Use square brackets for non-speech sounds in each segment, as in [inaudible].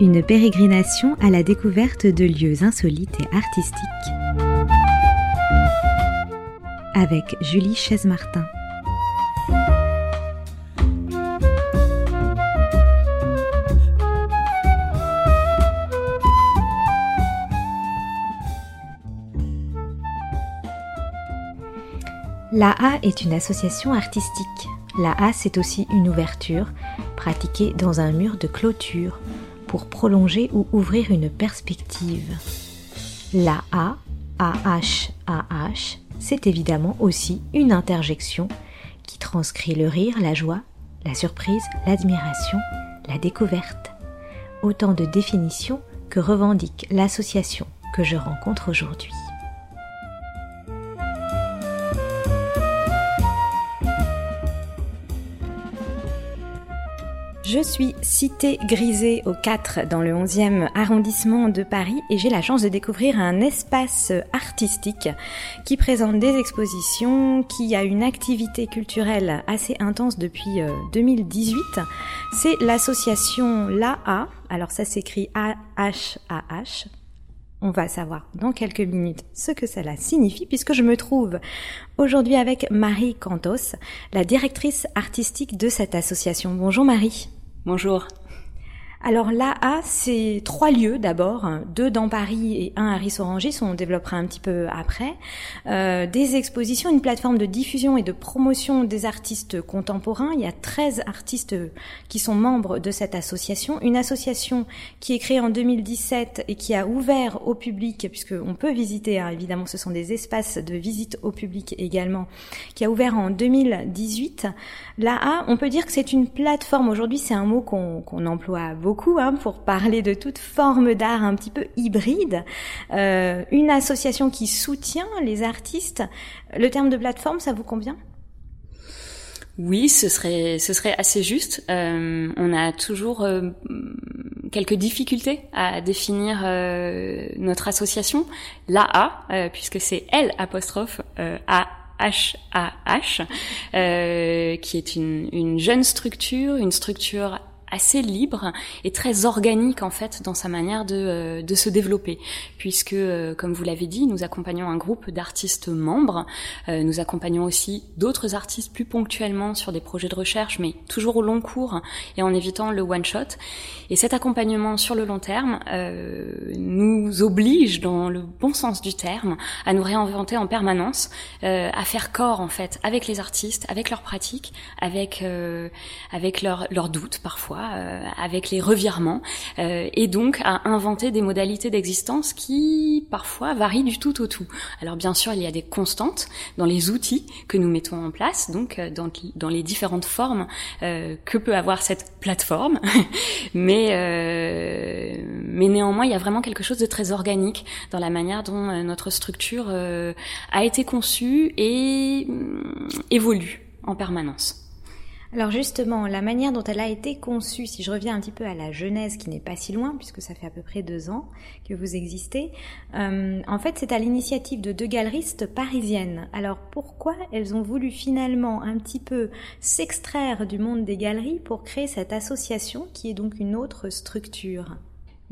Une pérégrination à la découverte de lieux insolites et artistiques. Avec Julie Chaise-Martin. La A est une association artistique. La A, c'est aussi une ouverture pratiquée dans un mur de clôture pour prolonger ou ouvrir une perspective. La A, AH, AH, c'est évidemment aussi une interjection qui transcrit le rire, la joie, la surprise, l'admiration, la découverte. Autant de définitions que revendique l'association que je rencontre aujourd'hui. Je suis cité grisée au 4 dans le 11e arrondissement de Paris et j'ai la chance de découvrir un espace artistique qui présente des expositions, qui a une activité culturelle assez intense depuis 2018. Euh, C'est l'association LAA, alors ça s'écrit A-H-A-H, on va savoir dans quelques minutes ce que cela signifie puisque je me trouve aujourd'hui avec Marie Cantos, la directrice artistique de cette association. Bonjour Marie. Bonjour. Alors l'AA, c'est trois lieux d'abord, deux dans Paris et un à Rissorangis, on développera un petit peu après. Euh, des expositions, une plateforme de diffusion et de promotion des artistes contemporains. Il y a 13 artistes qui sont membres de cette association. Une association qui est créée en 2017 et qui a ouvert au public, puisqu'on peut visiter, hein, évidemment ce sont des espaces de visite au public également, qui a ouvert en 2018. L'AA, on peut dire que c'est une plateforme, aujourd'hui c'est un mot qu'on emploie beaucoup Hein, pour parler de toute forme d'art un petit peu hybride. Euh, une association qui soutient les artistes. Le terme de plateforme, ça vous convient oui, ce serait ce serait assez juste. Euh, on a toujours euh, quelques difficultés à définir notre association, l'AA, puisque c'est L apostrophe A H A H, qui est une, une jeune structure, une structure assez libre et très organique en fait dans sa manière de, euh, de se développer. Puisque euh, comme vous l'avez dit nous accompagnons un groupe d'artistes membres. Euh, nous accompagnons aussi d'autres artistes plus ponctuellement sur des projets de recherche mais toujours au long cours et en évitant le one shot. Et cet accompagnement sur le long terme nous oblige dans le bon sens du terme à nous réinventer en permanence à faire corps en fait avec les artistes avec leurs pratiques avec avec leurs leurs doutes parfois euh, avec les revirements, euh, et donc à inventer des modalités d'existence qui parfois varient du tout au tout. Alors bien sûr, il y a des constantes dans les outils que nous mettons en place, donc euh, dans, dans les différentes formes que peut avoir cette plateforme, [laughs] mais mais néanmoins, il y a vraiment quelque chose de très organique dans la manière dont notre structure a été conçue et mm, évolue en permanence. Alors justement, la manière dont elle a été conçue, si je reviens un petit peu à la genèse qui n'est pas si loin, puisque ça fait à peu près deux ans que vous existez, euh, en fait c'est à l'initiative de deux galeristes parisiennes. Alors pourquoi elles ont voulu finalement un petit peu s'extraire du monde des galeries pour créer cette association qui est donc une autre structure?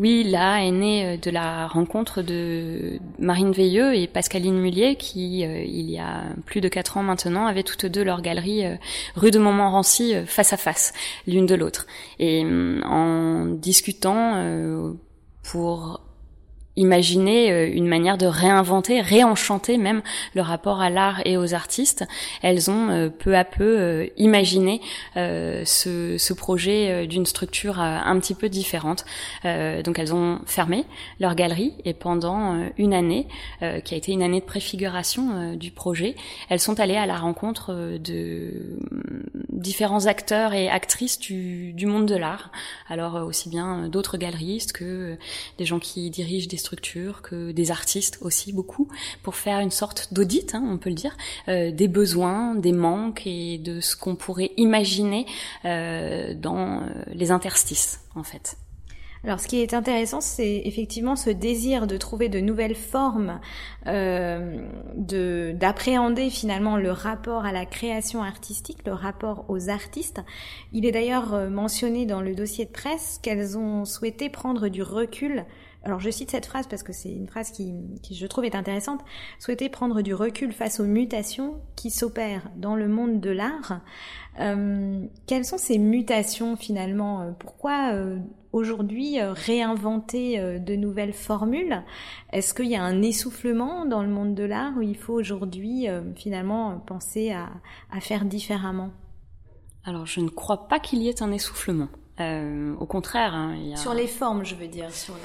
Oui, là est né euh, de la rencontre de Marine Veilleux et Pascaline Mullier qui, euh, il y a plus de quatre ans maintenant, avaient toutes deux leur galerie euh, rue de Montmorency face à face, l'une de l'autre. Et hum, en discutant pour imaginer euh, une manière de réinventer, réenchanter même le rapport à l'art et aux artistes. Elles ont euh, peu à peu euh, imaginé ce, projet d'une structure un petit peu différente. donc elles ont fermé leur galerie et pendant une année, qui a été une année de préfiguration du projet, elles sont allées à la rencontre de différents acteurs et actrices du monde de l'art. Alors aussi bien d'autres galeristes que des gens qui dirigent des que des artistes aussi beaucoup, pour faire une sorte d'audit, hein, on peut le dire, euh, des besoins, des manques et de ce qu'on pourrait imaginer euh, dans euh, les interstices, en fait. Alors, ce qui est intéressant, c'est effectivement ce désir de trouver de nouvelles formes, de d'appréhender finalement le rapport à la création artistique, le rapport aux artistes. Il est d'ailleurs mentionné dans le dossier de presse qu'elles ont souhaité prendre du recul alors je cite cette phrase parce que c'est une phrase qui, qui, je trouve est intéressante, souhaiter prendre du recul face aux mutations qui s'opèrent dans le monde de l'art. Euh, quelles sont ces mutations finalement? Pourquoi euh, aujourd'hui euh, réinventer euh, de nouvelles formules? Est-ce qu'il y a un essoufflement dans le monde de l'art où il faut aujourd'hui finalement penser à, à, faire différemment? Alors je ne crois pas qu'il y ait un essoufflement. au contraire, hein, il y a... sur les formes, je veux dire, sur la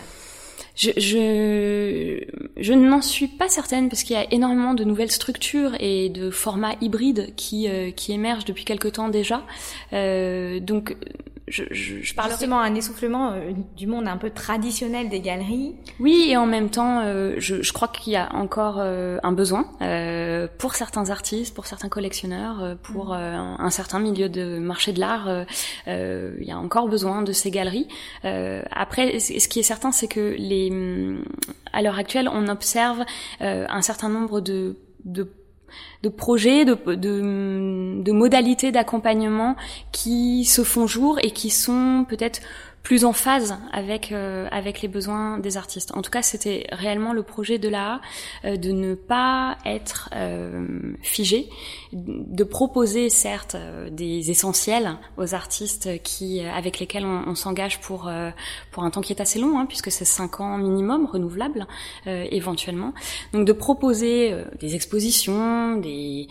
je, je, je n'en suis pas certaine parce qu'il y a énormément de nouvelles structures et de formats hybrides qui, euh, qui émergent depuis quelque temps déjà. Euh, donc je, je, je parle justement un essoufflement euh, du monde un peu traditionnel des galeries. Oui, et en même temps, euh, je, je, crois qu'il y a encore euh, un besoin pour certains artistes, pour certains collectionneurs, pour mm. un certain milieu de marché de l'art. il y a encore besoin de ces galeries. après, ce qui est certain, c'est que les, à l'heure actuelle, on observe un certain nombre de, de de projets, de, modalités d'accompagnement qui se font jour et qui sont peut-être plus en phase avec euh, avec les besoins des artistes. En tout cas, c'était réellement le projet de la euh, de ne pas être euh, figé, de proposer certes euh, des essentiels aux artistes qui avec lesquels on, on s'engage pour pour un temps qui est assez long, hein, puisque c'est cinq ans minimum renouvelable éventuellement. Donc de proposer des expositions, des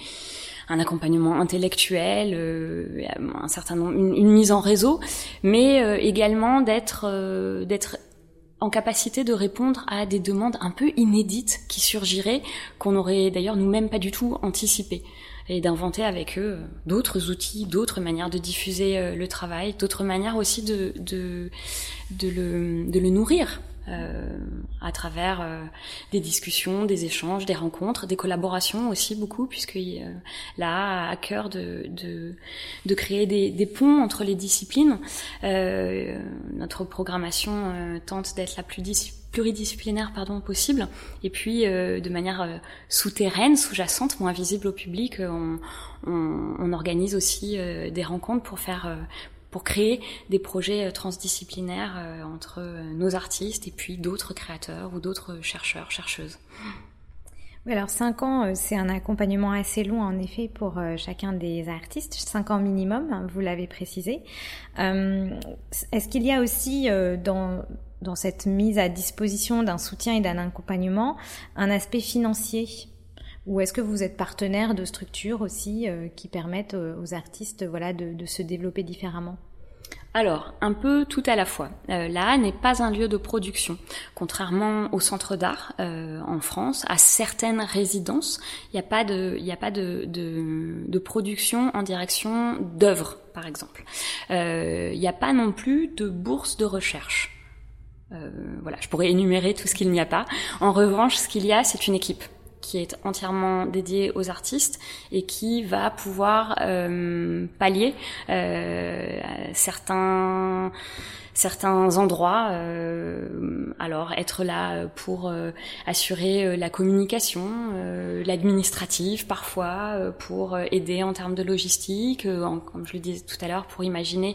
un accompagnement intellectuel, euh, un certain nombre, une, mise en réseau, mais euh, également d'être euh, d'être en capacité de répondre à des demandes un peu inédites qui surgiraient, qu'on n'aurait d'ailleurs nous-mêmes pas du tout anticipées et d'inventer avec eux d'autres outils, d'autres manières de diffuser le travail, d'autres manières aussi de, de, de, le, de le nourrir euh, à travers euh, des discussions, des échanges, des rencontres, des collaborations aussi beaucoup, puisque euh, là à cœur de, de, de créer des, des, ponts entre les disciplines. Euh, notre programmation tente d'être la plus pluridisciplinaire pardon possible et puis de manière souterraine sous-jacente moins visible au public on, on, on organise aussi des rencontres pour faire pour créer des projets euh, transdisciplinaires euh, entre euh, nos artistes et puis d'autres créateurs ou d'autres chercheurs, chercheuses. Oui, alors cinq ans, c'est un accompagnement assez long en effet pour chacun des artistes, cinq ans minimum, hein, vous l'avez précisé. Est-ce qu'il y a aussi dans dans cette mise à disposition d'un soutien et d'un accompagnement un aspect financier ou est-ce que vous êtes partenaire de structures aussi euh, qui permettent euh, aux artistes voilà, de, se développer différemment? Alors, un peu tout à la fois. Euh, la n'est pas un lieu de production. Contrairement au centre d'art en France, à certaines résidences, il n'y a pas de, il a pas de, production en direction d'œuvres, par exemple. Il n'y a pas non plus de bourse de recherche. Voilà, je pourrais énumérer tout ce qu'il n'y a pas. En revanche, ce qu'il y a, c'est une équipe qui est entièrement dédié aux artistes et qui va pouvoir euh, pallier euh, certains certains endroits. Euh, alors être là pour euh, assurer euh, la communication, euh, l'administratif parfois, pour aider en termes de logistique, en, comme je le disais tout à l'heure, pour imaginer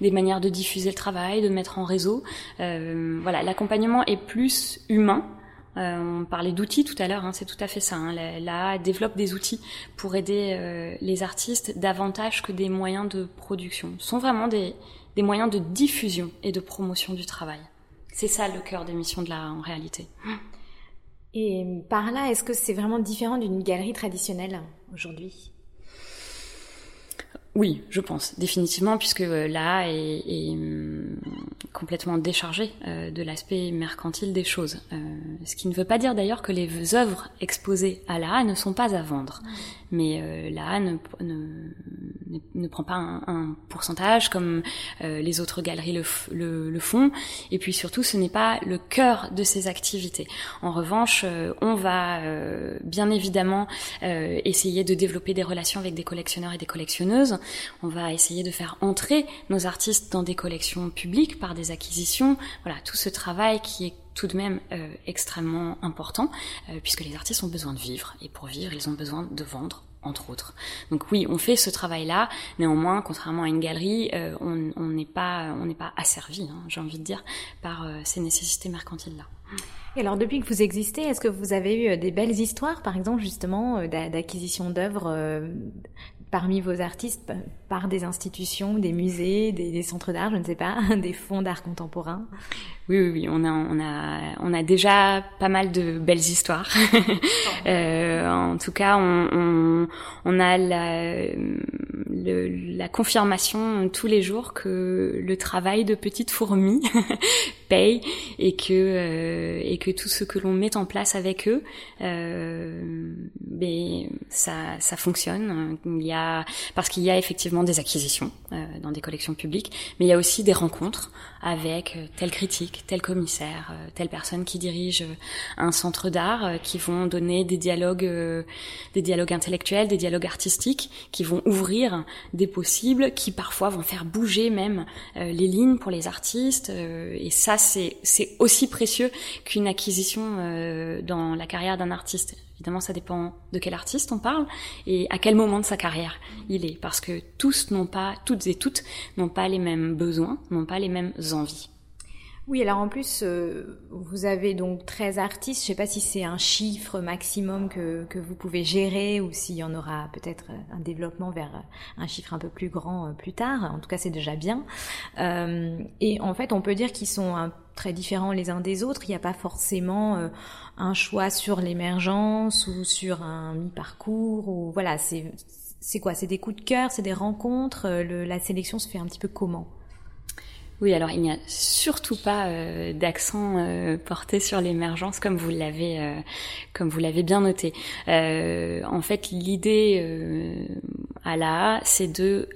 des manières de diffuser le travail, de mettre en réseau. voilà, l'accompagnement est plus humain euh, on parlait d'outils tout à l'heure, hein, c'est tout à fait ça. Hein. Là, développe des outils pour aider euh, les artistes davantage que des moyens de production. Ce sont vraiment des, des moyens de diffusion et de promotion du travail. C'est ça le cœur des missions de l'art en réalité. Et par là, est-ce que c'est vraiment différent d'une galerie traditionnelle aujourd'hui? Oui, je pense définitivement, puisque euh, là est, hum, complètement déchargé euh, de l'aspect mercantile des choses. Euh, ce qui ne veut pas dire d'ailleurs que les œuvres exposées à la ne sont pas à vendre, mais la ne, ne, ne, prend pas un, pourcentage comme les autres galeries le, le, le, font. Et puis surtout, ce n'est pas le cœur de ces activités. En revanche, on va bien évidemment essayer de développer des relations avec des collectionneurs et des collectionneuses. On va essayer de faire entrer nos artistes dans des collections publiques par des acquisitions. Voilà, tout ce travail qui est tout de même euh, extrêmement important, euh, puisque les artistes ont besoin de vivre, et pour vivre, ils ont besoin de vendre, entre autres. Donc oui, on fait ce travail-là, néanmoins, contrairement à une galerie, euh, on n'est pas, on n'est pas asservi, hein, j'ai envie de dire, par ces nécessités mercantiles-là. Et alors, depuis que vous existez, est-ce que vous avez eu des belles histoires, par exemple, justement, d'acquisition d'œuvres parmi vos artistes par des institutions, des musées, des, centres d'art, je ne sais pas, [laughs] des fonds d'art contemporain? Oui, oui, oui, on a, on a, on a déjà pas mal de belles histoires. [laughs] euh, en tout cas, on, on, a la, la confirmation tous les jours que le travail de petites fourmis [laughs] paye et que euh, et que tout ce que l'on met en place avec eux, euh, ben, ça, ça fonctionne. Parce qu'il y a effectivement des acquisitions euh, dans des collections publiques, mais il y a aussi des rencontres avec euh, tel critique, tel commissaire, euh, telle personne qui dirige un centre d'art, qui vont donner des dialogues, des dialogues intellectuels, des dialogues artistiques, qui vont ouvrir des possibles, qui parfois vont faire bouger même les lignes pour les artistes. et ça, c'est c'est aussi précieux qu'une acquisition dans la carrière d'un artiste. Évidemment, ça dépend de quel artiste on parle et à quel moment de sa carrière il est, parce que tous n'ont pas, toutes et toutes n'ont pas les mêmes besoins, n'ont pas les mêmes envies. Oui, alors en plus, euh, vous avez donc 13 artistes. Je ne sais pas si c'est un chiffre maximum que, que vous pouvez gérer ou s'il y en aura peut-être un développement vers un chiffre un peu plus grand euh, plus tard. En tout cas, c'est déjà bien. Euh, et en fait, on peut dire qu'ils sont très différents les uns des autres. Il n'y a pas forcément euh, un choix sur l'émergence ou sur un mi-parcours. Ou voilà, c'est quoi? C'est des coups de cœur, c'est des rencontres. Euh, la sélection se fait un petit peu comment? Oui, alors il n'y a surtout pas euh, d'accent porté sur l'émergence comme vous l'avez comme vous l'avez bien noté. en fait, l'idée à la c'est de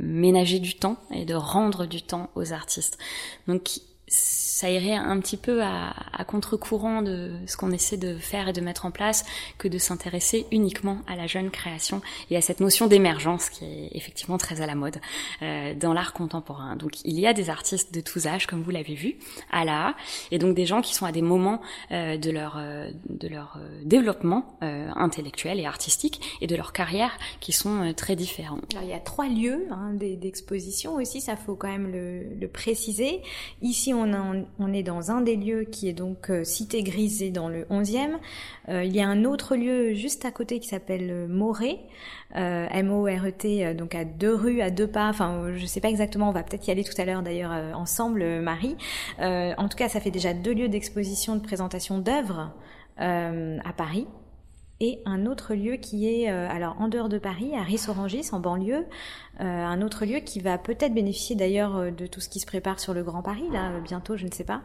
ménager du temps et de rendre du temps aux artistes. Donc ça irait un petit peu à, à contre-courant de ce qu'on essaie de faire et de mettre en place que de s'intéresser uniquement à la jeune création et à cette notion d'émergence qui est effectivement très à la mode euh, dans l'art contemporain. Donc il y a des artistes de tous âges, comme vous l'avez vu, à la et donc des gens qui sont à des moments euh, de leur euh, de leur euh, développement euh, intellectuel et artistique et de leur carrière qui sont très différents. Alors, il y a trois lieux hein, d'exposition aussi, ça faut quand même le, le préciser. Ici, on on, est dans un des lieux qui est donc euh, Cité Grisée dans le 11e. Euh, il y a un autre lieu juste à côté qui s'appelle euh, Moret, M-O-R-E-T, donc à deux rues, à deux pas. Enfin, je sais pas exactement. On va peut-être y aller tout à l'heure d'ailleurs ensemble, Marie. en tout cas, ça fait déjà deux lieux d'exposition, de présentation d'œuvres à Paris et un autre lieu qui est alors en dehors de Paris, à Ris-Orangis, en banlieue, euh, un autre lieu qui va peut-être bénéficier d'ailleurs euh, de tout ce qui se prépare sur le Grand Paris, là, bientôt, je ne sais pas.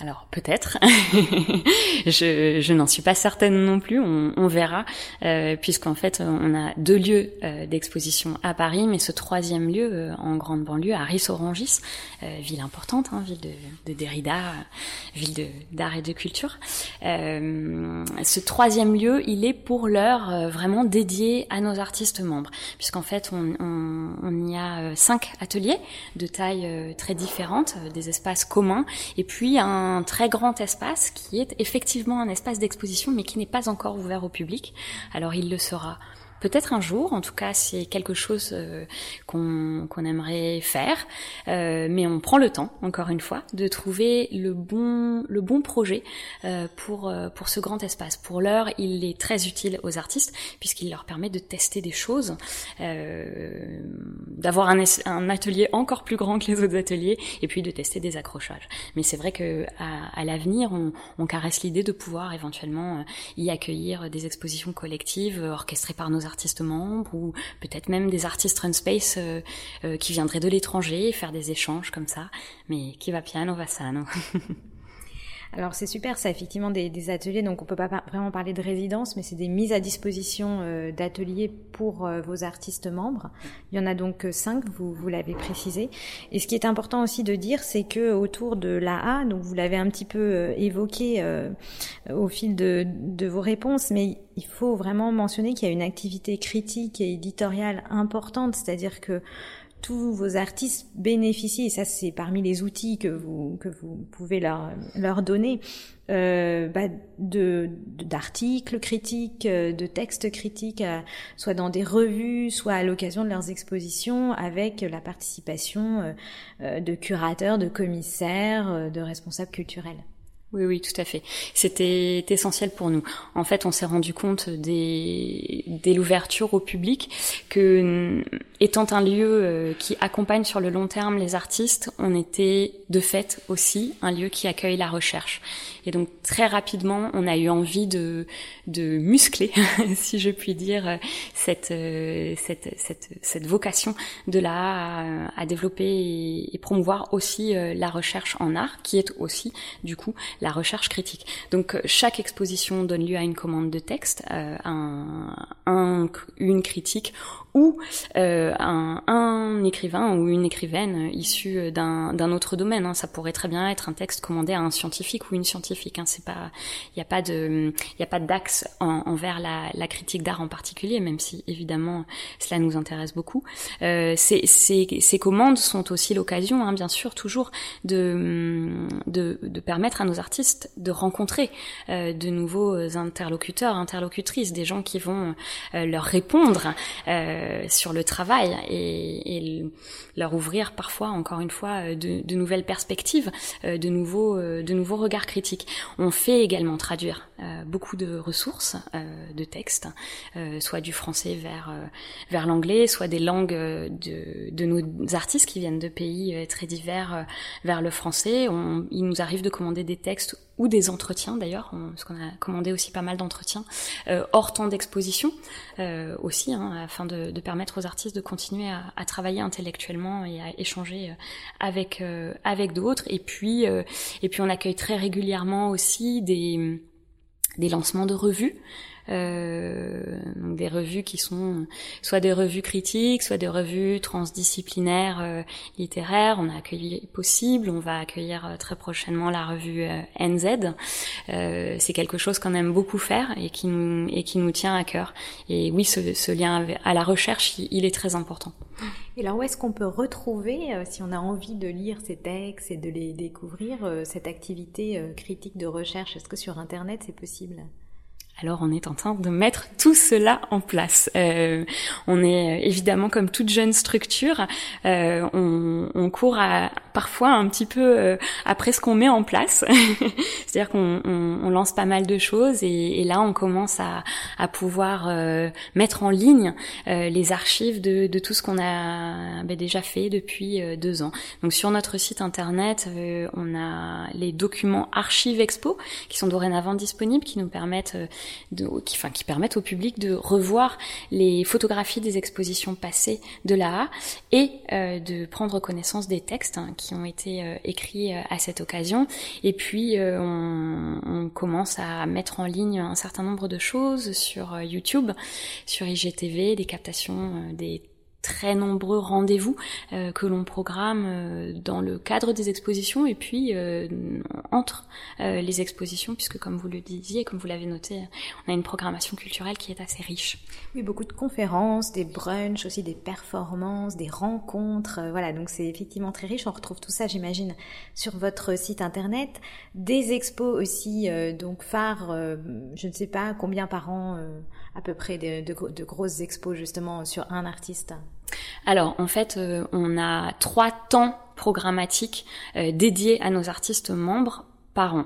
Alors peut-être, [laughs] je, je n'en suis pas certaine non plus, on, on verra, euh, puisqu'en fait on a deux lieux euh, d'exposition à Paris, mais ce troisième lieu euh, en grande banlieue, à Ris-Orangis, euh, ville importante, hein, ville de, de Derrida, ville d'art et de culture. ce troisième lieu, il est pour l'heure vraiment dédié à nos artistes membres, puisqu'en fait on, on, on, y a cinq ateliers de tailles très différentes, des espaces communs, et puis un un très grand espace qui est effectivement un espace d'exposition mais qui n'est pas encore ouvert au public. Alors il le sera Peut-être un jour, en tout cas, c'est quelque chose euh, qu'on aimerait faire, euh, mais on prend le temps, encore une fois, de trouver le bon le bon projet euh, pour pour ce grand espace. Pour l'heure, il est très utile aux artistes puisqu'il leur permet de tester des choses, d'avoir un, un, atelier encore plus grand que les autres ateliers, et puis de tester des accrochages. Mais c'est vrai que à, à l'avenir, on, on caresse l'idée de pouvoir éventuellement y accueillir des expositions collectives orchestrées par nos artistes membres ou peut-être même des artistes run space euh, euh, qui viendraient de l'étranger faire des échanges comme ça. Mais qui va piano va sano. [laughs] Alors c'est super, c'est effectivement des, des, ateliers, donc on peut pas vraiment parler de résidence, mais c'est des mises à disposition euh, d'ateliers pour euh, vos artistes membres. Il y en a donc euh, cinq, vous, vous l'avez précisé. Et ce qui est important aussi de dire, c'est que autour de l'AA, donc vous l'avez un petit peu évoqué au fil de, de vos réponses, mais il faut vraiment mentionner qu'il y a une activité critique et éditoriale importante, c'est-à-dire que tous vos artistes bénéficient, et ça c'est parmi les outils que vous, que vous pouvez leur, leur donner, euh, bah, de d'articles critiques, euh, de textes critiques, euh, soit dans des revues, soit à l'occasion de leurs expositions, avec la participation de curateurs, de commissaires, de responsables culturels. Oui, oui, tout à fait. C'était essentiel pour nous. En fait, on s'est rendu compte dès, l'ouverture au public que, étant un lieu euh, qui accompagne sur le long terme les artistes, on était de fait aussi un lieu qui accueille la recherche. Et donc très rapidement, on a eu envie de, muscler, [laughs] si je puis dire, cette, euh, cette, vocation de là à, développer et, promouvoir aussi euh, la recherche en art, qui est aussi du coup la recherche critique. Donc euh, chaque exposition donne lieu à une commande de texte, un, une critique ou euh, un, un, écrivain ou une écrivaine issue d'un autre domaine. Hein. Ça pourrait très bien être un texte commandé à un scientifique ou une scientifique. Hein. C'est pas, il n'y a pas de, il a pas d'axe en, envers la, la critique d'art en particulier, même si évidemment cela nous intéresse beaucoup. Euh, ces, ces, ces, commandes sont aussi l'occasion, hein, bien sûr, toujours de, de, de, permettre à nos artistes de rencontrer euh, de nouveaux interlocuteurs, interlocutrices, des gens qui vont euh, leur répondre. Euh, euh, sur le travail et, leur ouvrir parfois, encore une fois, euh, de, nouvelles perspectives, euh, de nouveaux, de nouveaux regards critiques. On fait également traduire beaucoup de ressources, de textes, soit du français vers vers l'anglais, soit des langues de, de nos artistes qui viennent de pays très divers vers le français. Il nous arrive de commander des textes ou des entretiens d'ailleurs, parce qu'on a commandé aussi pas mal d'entretiens hors temps d'exposition aussi, hein, afin de, de, permettre aux artistes de continuer à, travailler intellectuellement et à échanger euh, avec euh, avec d'autres. Et puis et puis on accueille très régulièrement aussi des lancements de revues euh, donc des revues qui sont soit des revues critiques, soit des revues transdisciplinaires euh, littéraires. On a accueilli Possible, on va accueillir euh, très prochainement la revue euh, NZ. c'est quelque chose qu'on aime beaucoup faire et qui nous et qui nous tient à cœur. Et oui, ce, lien à la recherche, il est très important. Et alors où est-ce qu'on peut retrouver, si on a envie de lire ces textes et de les découvrir, cette activité critique de recherche? Est-ce que sur Internet c'est possible? Alors on est en train de mettre tout cela en place. Euh, on est euh, évidemment comme toute jeune structure, euh, on, on, court à, parfois un petit peu euh, après ce qu'on met en place. [laughs] C'est-à-dire qu'on on, on, lance pas mal de choses et, et là on commence à, à pouvoir euh, mettre en ligne les archives de, de tout ce qu'on a ben, déjà fait depuis deux ans. Donc sur notre site internet, on a les documents archives expo qui sont dorénavant disponibles, qui nous permettent de, qui, enfin, qui permettent au public de revoir les photographies des expositions passées de l'AA et euh, de prendre connaissance des textes hein, ont été euh, écrits euh, à cette occasion. Et puis on, on, commence à mettre en ligne un certain nombre de choses sur YouTube, sur IGTV, des captations des très nombreux rendez-vous euh, que l'on programme euh, dans le cadre des expositions et puis euh, entre les expositions puisque comme vous le disiez, comme vous l'avez noté, on a une programmation culturelle qui est assez riche. Oui, beaucoup de conférences, des brunchs, aussi des performances, des rencontres, voilà, donc c'est effectivement très riche. On retrouve tout ça, j'imagine, sur votre site internet, des expos aussi, donc phares, je ne sais pas combien par an à peu près de, grosses expos justement sur un artiste? Alors en fait, euh, on a trois temps programmatiques euh, dédiés à nos artistes membres par an.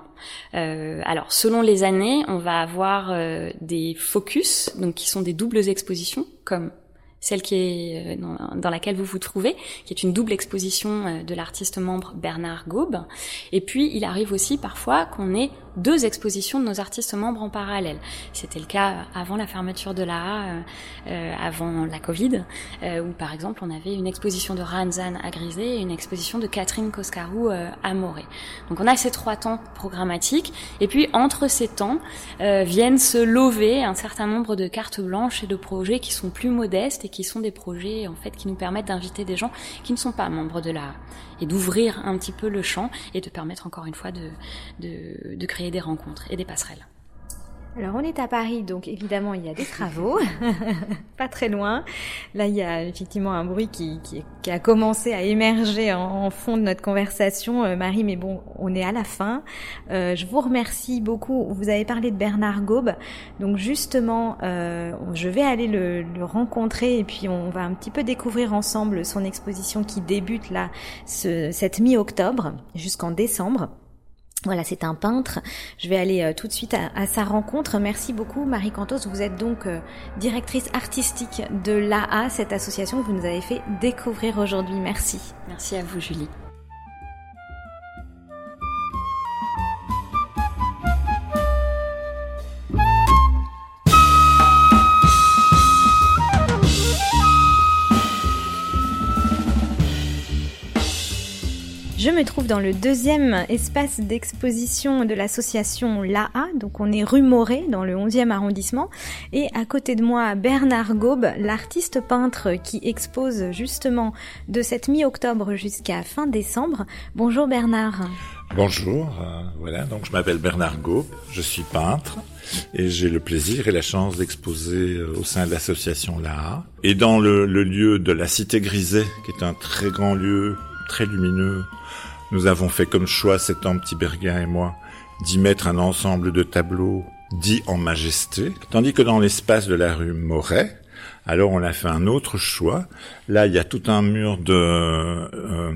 Euh, alors selon les années, on va avoir des focus, donc qui sont des doubles expositions, comme celle qui est dans, dans, laquelle vous vous trouvez, qui est une double exposition de l'artiste membre Bernard Gaube. Et puis il arrive aussi parfois qu'on ait deux expositions de nos artistes membres en parallèle. C'était le cas avant la fermeture de l'AA, euh, avant la Covid, où par exemple on avait une exposition de Ranzan à Grisé et une exposition de Catherine Coscarou à Morée. Donc on a ces trois temps programmatiques, et puis entre ces temps viennent se lever un certain nombre de cartes blanches et de projets qui sont plus modestes et qui sont des projets en fait qui nous permettent d'inviter des gens qui ne sont pas membres de la et d'ouvrir un petit peu le champ et de permettre encore une fois de, de, de créer des rencontres et des passerelles. Alors on est à Paris, donc évidemment il y a des travaux, [laughs] pas très loin. Là il y a effectivement un bruit qui, a commencé à émerger en, fond de notre conversation, euh, Marie. Mais bon, on est à la fin. Euh, je vous remercie beaucoup. Vous avez parlé de Bernard Gaube, donc justement euh, je vais aller le, rencontrer et puis on va un petit peu découvrir ensemble son exposition qui débute là ce, cette mi-octobre jusqu'en décembre. Voilà, c'est un peintre. Je vais aller euh, tout de suite à, sa rencontre. Merci beaucoup, Marie Cantos. Vous êtes donc euh, directrice artistique de l'AA, cette association que vous nous avez fait découvrir aujourd'hui. Merci. Merci à vous, Julie. Je me trouve dans le deuxième espace d'exposition de l'association LAA, donc on est rue Moret dans le 11e arrondissement, et à côté de moi Bernard Gaube, l'artiste peintre qui expose justement de cette mi-octobre jusqu'à fin décembre. Bonjour Bernard. Bonjour, euh, voilà, donc je m'appelle Bernard Gaube, je suis peintre et j'ai le plaisir et la chance d'exposer euh, au sein de l'association LAA et dans le, lieu de la Cité Griset, qui est un très grand lieu, très lumineux, nous avons fait comme choix, cet homme petit Berguin et moi, d'y mettre un ensemble de tableaux dits en majesté, tandis que dans l'espace de la rue Moret, alors on a fait un autre choix. Là, il y a tout un mur de, euh,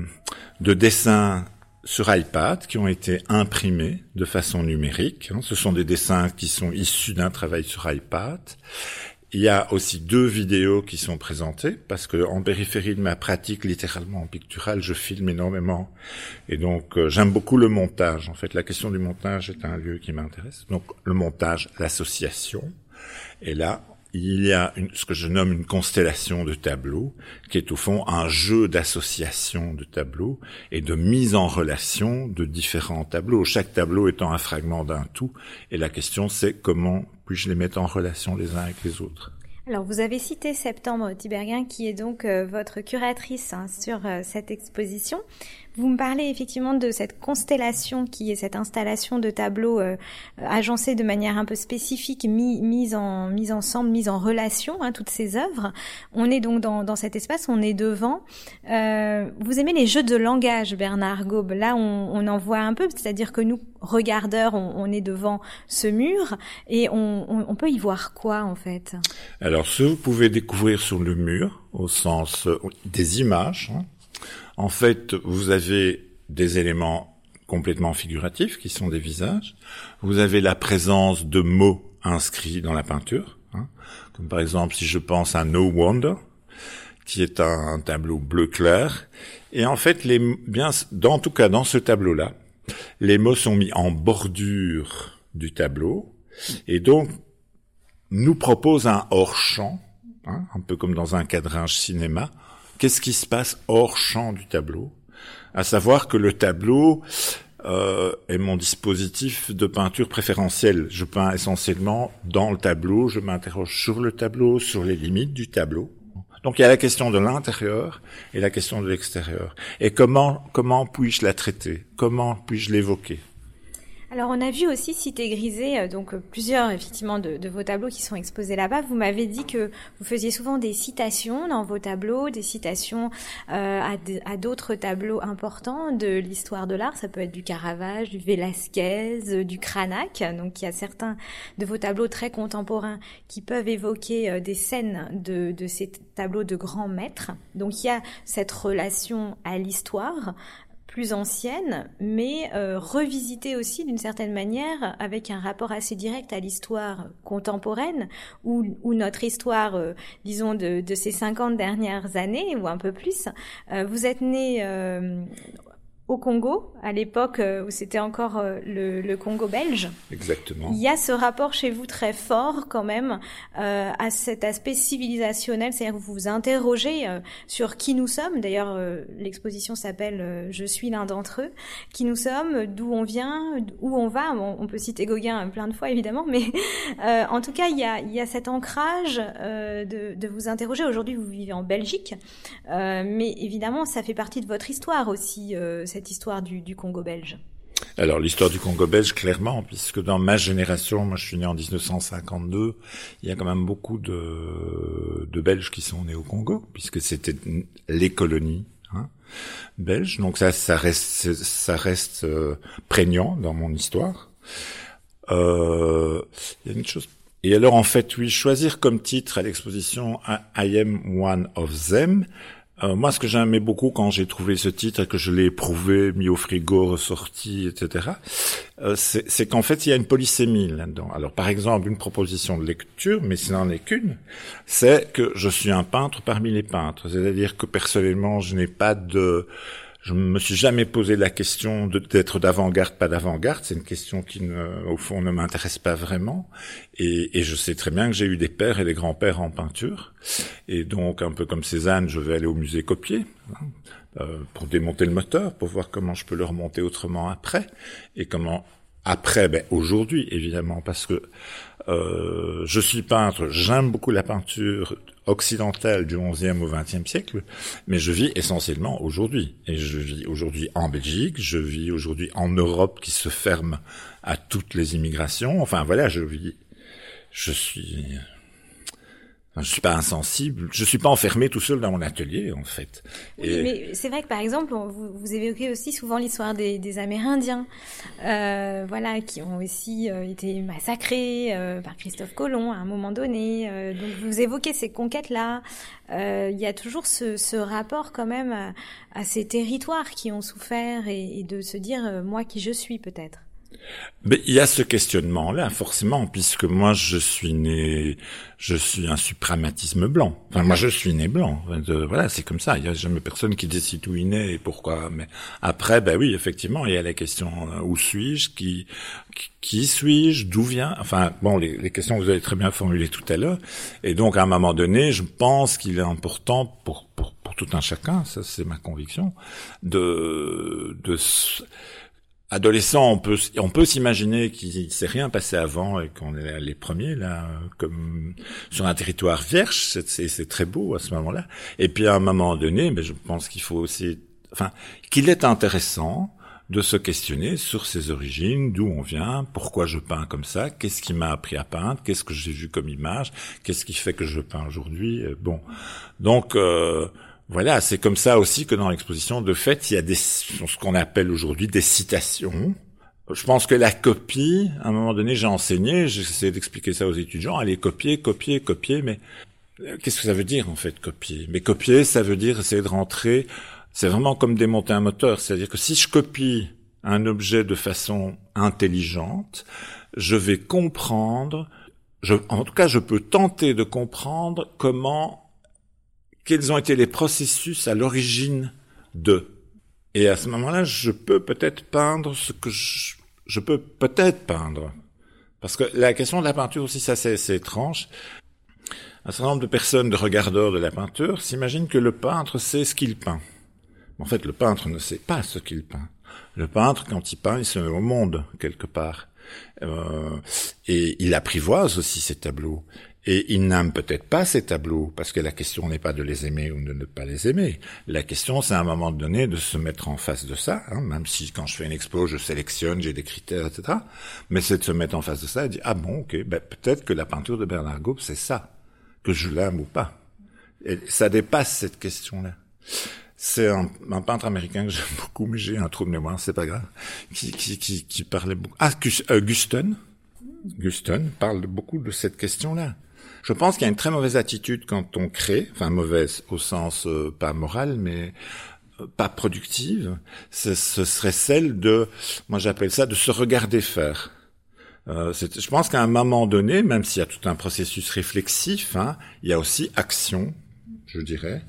de dessins sur iPad qui ont été imprimés de façon numérique. Hein. Ce sont des dessins qui sont issus d'un travail sur iPad. Il y a aussi deux vidéos qui sont présentées parce que en périphérie de ma pratique littéralement en pictural, je filme énormément et donc euh, j'aime beaucoup le montage. En fait, la question du montage est un lieu qui m'intéresse. Donc le montage, l'association. Et là, il y a ce que je nomme une constellation de tableaux, qui est au fond un jeu d'association de tableaux et de mise en relation de différents tableaux, chaque tableau étant un fragment d'un tout. Et la question, c'est comment puis-je les mettre en relation les uns avec les autres? Alors, vous avez cité Septembre Tiberguin, qui est donc euh, votre curatrice hein, sur euh, cette exposition. Vous me parlez effectivement de cette constellation qui est cette installation de tableaux euh, agencés de manière un peu spécifique, mis, mise en mise ensemble, mise en relation, hein, toutes ces œuvres. On est donc dans, dans cet espace, on est devant. Euh, vous aimez les jeux de langage, Bernard Gaube. Là, on, on en voit un peu, c'est-à-dire que nous, regardeurs, on, on, est devant ce mur et on, on, peut y voir quoi en fait? Alors, ce que vous pouvez découvrir sur le mur, au sens euh, des images. Hein, en fait, vous avez des éléments complètement figuratifs qui sont des visages. Vous avez la présence de mots inscrits dans la peinture, hein. comme par exemple si je pense à No Wonder, qui est un, tableau bleu clair. Et en fait, bien, dans, tout cas dans ce tableau-là, les mots sont mis en bordure du tableau et donc nous propose un hors-champ, hein, un peu comme dans un cadrage cinéma, qu'est-ce qui se passe hors champ du tableau? À savoir que le tableau euh, est mon dispositif de peinture préférentiel. Je peins essentiellement dans le tableau, je m'interroge sur le tableau, sur les limites du tableau. Donc il y a la question de l'intérieur et la question de l'extérieur. Et comment comment puis-je la traiter? Comment puis-je l'évoquer? Alors on a vu aussi Cité Grisée, euh, donc euh, plusieurs effectivement de, de vos tableaux qui sont exposés là-bas. Vous m'avez dit que vous faisiez souvent des citations dans vos tableaux, des citations euh, à d'autres tableaux importants de l'histoire de l'art. Ça peut être du Caravage, du Velázquez, euh, du Cranach. Donc il y a certains de vos tableaux très contemporains qui peuvent évoquer des scènes de, de ces tableaux de grands maîtres. Donc il y a cette relation à l'histoire, ancienne, mais euh, revisitée aussi d'une certaine manière avec un rapport assez direct à l'histoire contemporaine ou, notre histoire, euh, disons, de, ces 50 dernières années ou un peu plus. Euh, vous êtes né au Congo, à l'époque euh, où c'était encore euh, le, Congo belge. Exactement. Il y a ce rapport chez vous très fort quand même euh, à cet aspect civilisationnel, c'est-à-dire que vous vous interrogez sur qui nous sommes. D'ailleurs, l'exposition s'appelle Je suis l'un d'entre eux. Qui nous sommes, d'où on vient, où on va. on peut citer Gauguin plein de fois évidemment, [laughs] mais en tout cas, il y a, il y a cet ancrage de, de, vous interroger. Aujourd'hui, vous vivez en Belgique, mais évidemment, ça fait partie de votre histoire aussi cette histoire du, Congo belge alors l'histoire du Congo belge, clairement, puisque dans ma génération, moi je suis né en 1952, il y a quand même beaucoup de, de Belges qui sont nés au Congo, puisque c'était les colonies hein, belges. Donc ça, ça reste, ça reste euh, prégnant dans mon histoire. Euh, il y a une chose. Et alors en fait, oui, choisir comme titre à l'exposition I am one of them. Euh, moi, ce que j'aimais beaucoup quand j'ai trouvé ce titre et que je l'ai éprouvé, mis au frigo, ressorti, etc., euh, c'est qu'en fait, il y a une polysémie là-dedans. Alors, par exemple, une proposition de lecture, mais ce n'en est qu'une, c'est que je suis un peintre parmi les peintres. C'est-à-dire que personnellement, je n'ai pas de je me suis jamais posé la question d'être d'avant-garde, pas d'avant-garde. C'est une question qui, ne, au fond, ne m'intéresse pas vraiment. Et, et, je sais très bien que j'ai eu des pères et des grands-pères en peinture. Et donc, un peu comme Cézanne, je vais aller au musée copier hein, euh, pour démonter le moteur, pour voir comment je peux le remonter autrement après. Et comment après, ben, aujourd'hui, évidemment, parce que euh, je suis peintre, j'aime beaucoup la peinture occidentale du XIe au XXe siècle, mais je vis essentiellement aujourd'hui. Et je vis aujourd'hui en Belgique, je vis aujourd'hui en Europe qui se ferme à toutes les immigrations. Enfin voilà, je vis, je suis je suis pas insensible, je suis pas enfermé tout seul dans mon atelier en fait. Oui, mais c'est vrai que par exemple, vous, vous évoquez aussi souvent l'histoire des, des, Amérindiens, euh, voilà, qui ont aussi euh, été massacrés euh, par Christophe Colomb à un moment donné. Euh, donc vous évoquez ces conquêtes-là. Il y a toujours ce, ce rapport quand même à, à, ces territoires qui ont souffert et, et de se dire moi qui je suis peut-être. Mais il y a ce questionnement-là, forcément, puisque moi, je suis né, je suis un supramatisme blanc. Enfin, moi, je suis né blanc. voilà, c'est comme ça. Il y a jamais personne qui décide où il naît et pourquoi. Mais après, ben oui, effectivement, il y a la question euh, où suis-je, qui, qui, suis-je, d'où vient? Enfin, bon, les, les, questions que vous avez très bien formulées tout à l'heure. Et donc, à un moment donné, je pense qu'il est important pour, pour, pour tout un chacun, ça c'est ma conviction, de, de adolescent, on peut s'imaginer qu'il s'est rien passé avant et qu'on est les premiers là, comme sur un territoire vierge. C'est très beau à ce moment-là. Et puis à un moment donné, mais je pense qu'il faut aussi, enfin, qu'il est intéressant de se questionner sur ses origines, d'où on vient, pourquoi je peins comme ça, qu'est-ce qui m'a appris à peindre, qu'est-ce que j'ai vu comme image, qu'est-ce qui fait que je peins aujourd'hui. Bon, donc euh, voilà, c'est comme ça aussi que dans l'exposition, de fait, il y a des, ce qu'on appelle aujourd'hui des citations. Je pense que la copie, à un moment donné, j'ai enseigné, j'essaie d'expliquer ça aux étudiants, allez copier, copier, copier, mais euh, qu'est-ce que ça veut dire en fait copier? Mais copier, ça veut dire essayer de rentrer. C'est vraiment comme démonter un moteur, c'est-à-dire que si je copie un objet de façon intelligente, je vais comprendre. Je, en tout cas, je peux tenter de comprendre comment quels ont été les processus à l'origine de. Et à ce moment-là, je peux peut-être peindre ce que je, je peux peut-être peindre. Parce que la question de la peinture aussi, ça c'est étrange. Un certain nombre de personnes, de regardeurs de la peinture, s'imaginent que le peintre sait ce qu'il peint. En fait, le peintre ne sait pas ce qu'il peint. Le peintre, quand il peint, il se met au monde, quelque part. Euh, et il apprivoise aussi ses tableaux. Et ils n'aiment peut-être pas ces tableaux, parce que la question n'est pas de les aimer ou de ne pas les aimer. La question, c'est à un moment donné de se mettre en face de ça, hein, même si quand je fais une expo, je sélectionne, j'ai des critères, etc. Mais c'est de se mettre en face de ça et dire, ah bon, ok, ben, peut-être que la peinture de Bernard Gaupe, c'est ça, que je l'aime ou pas. Et ça dépasse cette question-là. C'est un, peintre américain que j'aime beaucoup, mais j'ai un trou de mémoire, c'est pas grave, qui, qui, qui, qui parlait beaucoup. Ah, euh, Guston? Guston parle beaucoup de cette question-là. Je pense qu'il y a une très mauvaise attitude quand on crée, enfin mauvaise au sens euh, pas moral, mais euh, pas productive. Ce, serait celle de, moi j'appelle ça de se regarder faire. Euh, je pense qu'à un moment donné, même s'il y a tout un processus réflexif, hein, il y a aussi action je dirais.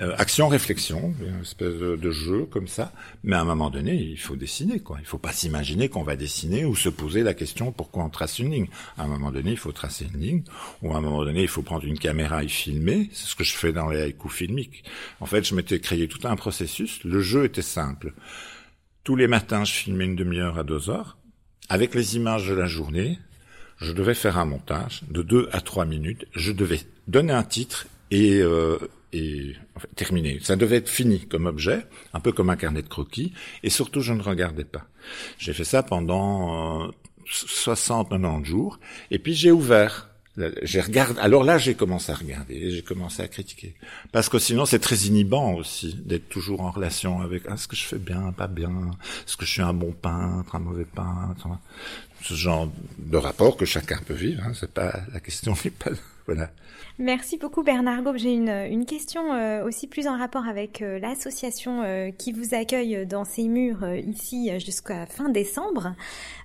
Euh, action-réflexion, une espèce de, jeu comme ça. Mais à un moment donné, il faut dessiner, quoi. Il faut pas s'imaginer qu'on va dessiner ou se poser la question pourquoi on trace une ligne? À un moment donné, il faut tracer une ligne. Ou à un moment donné, il faut prendre une caméra et filmer. C'est ce que je fais dans les haïkus filmiques. En fait, je m'étais créé tout un processus. Le jeu était simple. Tous les matins, je filmais une demi-heure à deux heures. Avec les images de la journée, je devais faire un montage de deux à trois minutes. Je devais donner un titre et, euh, et terminé. Ça devait être fini comme objet, un peu comme un carnet de croquis, et surtout je ne regardais pas. J'ai fait ça pendant euh, 60, 90 jours, et puis j'ai ouvert. J'ai regardé. Alors là, j'ai commencé à regarder, j'ai commencé à critiquer, parce que sinon c'est très inhibant aussi d'être toujours en relation avec ah, ce que je fais bien, pas bien, est-ce que je suis un bon peintre, un mauvais peintre, ce genre de rapport que chacun peut vivre. Hein, c'est pas la question n'est pas voilà. Merci beaucoup Bernard Gaube. J'ai une, une question euh, aussi plus en rapport avec euh, l'association euh, qui vous accueille dans ces murs ici jusqu'à fin décembre.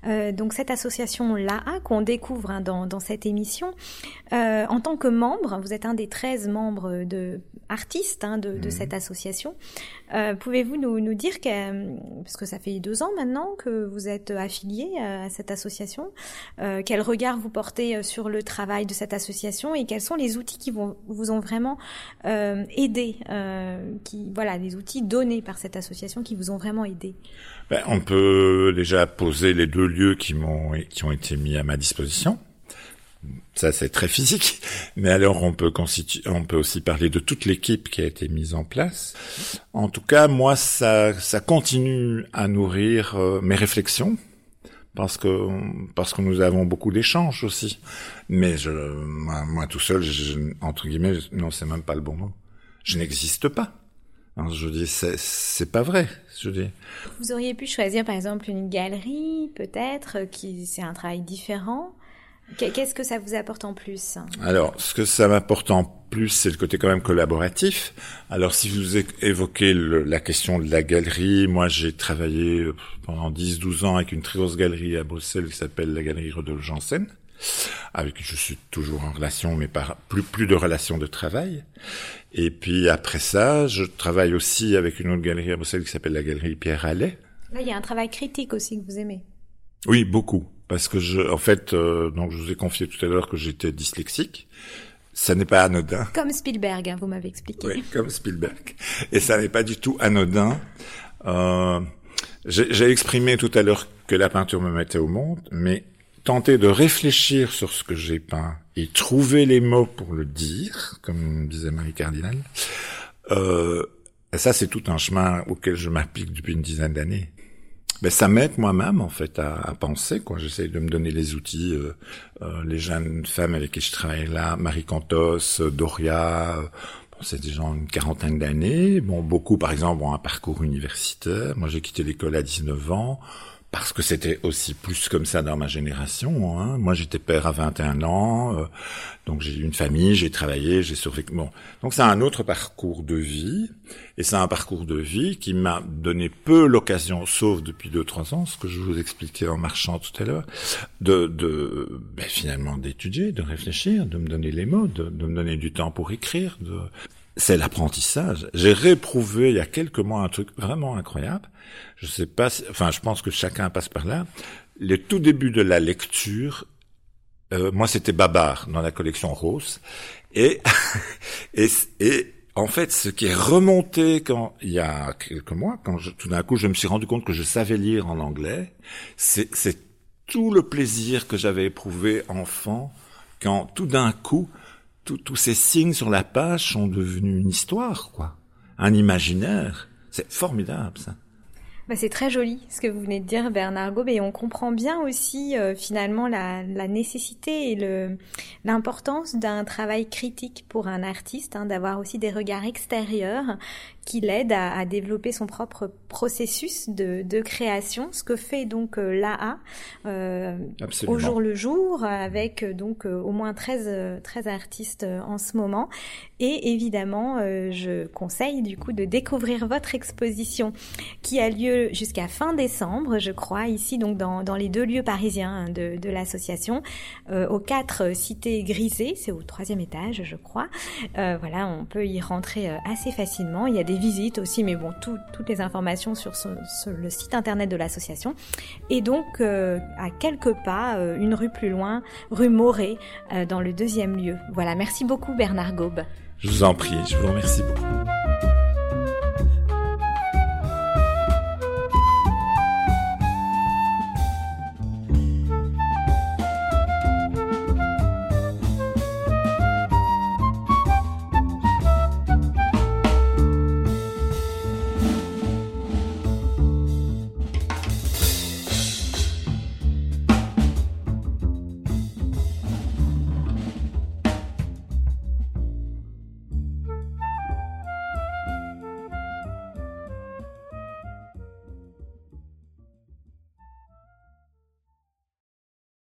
donc cette association LAA qu'on découvre hein, dans, dans, cette émission. en tant que membre, vous êtes un des 13 membres de artistes hein, de, de mhm. cette association. Pouvez-vous nous, nous dire, que, parce que ça fait deux ans maintenant que vous êtes affilié à cette association, quel regard vous portez sur le travail de cette association et quels sont les outils qui vont, vous ont vraiment euh, aidé, euh, qui, voilà, les outils donnés par cette association qui vous ont vraiment aidé ben, On peut déjà poser les deux lieux qui m'ont, qui ont été mis à ma disposition. Ça, c'est très physique. Mais alors, on peut constituer, on peut aussi parler de toute l'équipe qui a été mise en place. En tout cas, moi, ça, ça continue à nourrir euh, mes réflexions parce que parce que nous avons beaucoup d'échanges aussi. Mais moi, tout seul, je, entre guillemets, non, c'est même pas le bon mot. Je n'existe pas. je dis, c'est pas vrai. Je dis. Vous auriez pu choisir par exemple une galerie, peut-être, qui c'est un travail différent. Qu'est-ce que ça vous apporte en plus? Alors, ce que ça m'apporte en plus, c'est le côté quand même collaboratif. Alors, si vous évoquez la question de la galerie, moi, j'ai travaillé euh, pendant 10-12 ans avec une très grosse galerie à Bruxelles qui s'appelle la galerie Rodolphe Janssen, avec qui je suis toujours en relation, mais par plus, plus de relations de travail. Et puis après ça, je travaille aussi avec une autre galerie à Bruxelles qui s'appelle la galerie Pierre Allais. Là, il y a un travail critique aussi que vous aimez. Oui, beaucoup parce que je, en fait, euh, donc je vous ai confié tout à l'heure que j'étais dyslexique. Ça n'est pas anodin. Comme Spielberg, hein, vous m'avez expliqué. Oui, comme Spielberg. Et ça n'est pas du tout anodin. Euh, J'ai exprimé tout à l'heure que la peinture me mettait au monde, mais tenter de réfléchir sur ce que j'ai peint et trouver les mots pour le dire, comme disait Marie Cardinal, euh, ça c'est tout un chemin auquel je m'applique depuis une dizaine d'années ben, ça m'aide moi-même en fait à, penser. Quoi, j'essaye de me donner les outils. Euh, euh, les jeunes femmes avec qui je travaille là, Marie Cantos, Doria. Euh, bon, c'est des gens une quarantaine d'années. Bon, beaucoup par exemple ont un parcours universitaire. Moi, j'ai quitté l'école à 19 ans parce que c'était aussi plus comme ça dans ma génération. Hein. Moi, j'étais père à 21 ans, euh, donc j'ai eu une famille, j'ai travaillé, j'ai survécu. Bon, donc c'est un autre parcours de vie, et c'est un parcours de vie qui m'a donné peu l'occasion, sauf depuis deux trois ans, ce que je vous expliquais en marchant tout à l'heure, de, de ben, finalement d'étudier, de réfléchir, de me donner les mots, de, de me donner du temps pour écrire. De... C'est l'apprentissage. J'ai réprouvé il y a quelques mois un truc vraiment incroyable je sais pas, enfin, je pense que chacun passe par là. Le tout début de la lecture, euh, moi, c'était Babar dans la collection Rose, et, [laughs] et, et en fait, ce qui est remonté quand il y a quelques mois, quand je, tout d'un coup, je me suis rendu compte que je savais lire en anglais, c'est tout le plaisir que j'avais éprouvé enfant quand tout d'un coup, tous ces signes sur la page sont devenus une histoire, quoi, un imaginaire. C'est formidable, ça. Bah, c'est très joli ce que vous venez de dire, Bernard Gaube, et on comprend bien aussi euh, finalement la, nécessité et l'importance d'un travail critique pour un artiste, hein, d'avoir aussi des regards extérieurs qui l'aide à, développer son propre processus de, de création, ce que fait donc l'AA au jour le jour, avec donc au moins 13, 13 artistes en ce moment. Et évidemment, je conseille du coup de découvrir votre exposition qui a lieu jusqu'à fin décembre, je crois, ici donc dans, dans les deux lieux parisiens hein, de, de l'association, euh, aux quatre cités grisées, c'est au troisième étage, je crois. Euh, voilà, on peut y rentrer euh, assez facilement. Il y a des visites aussi, mais bon, toutes les informations sur, le site internet de l'association. Et donc, à quelques pas, une rue plus loin, rue Moret, dans le deuxième lieu. Voilà, merci beaucoup Bernard Gaube. Je vous en prie, je vous remercie beaucoup.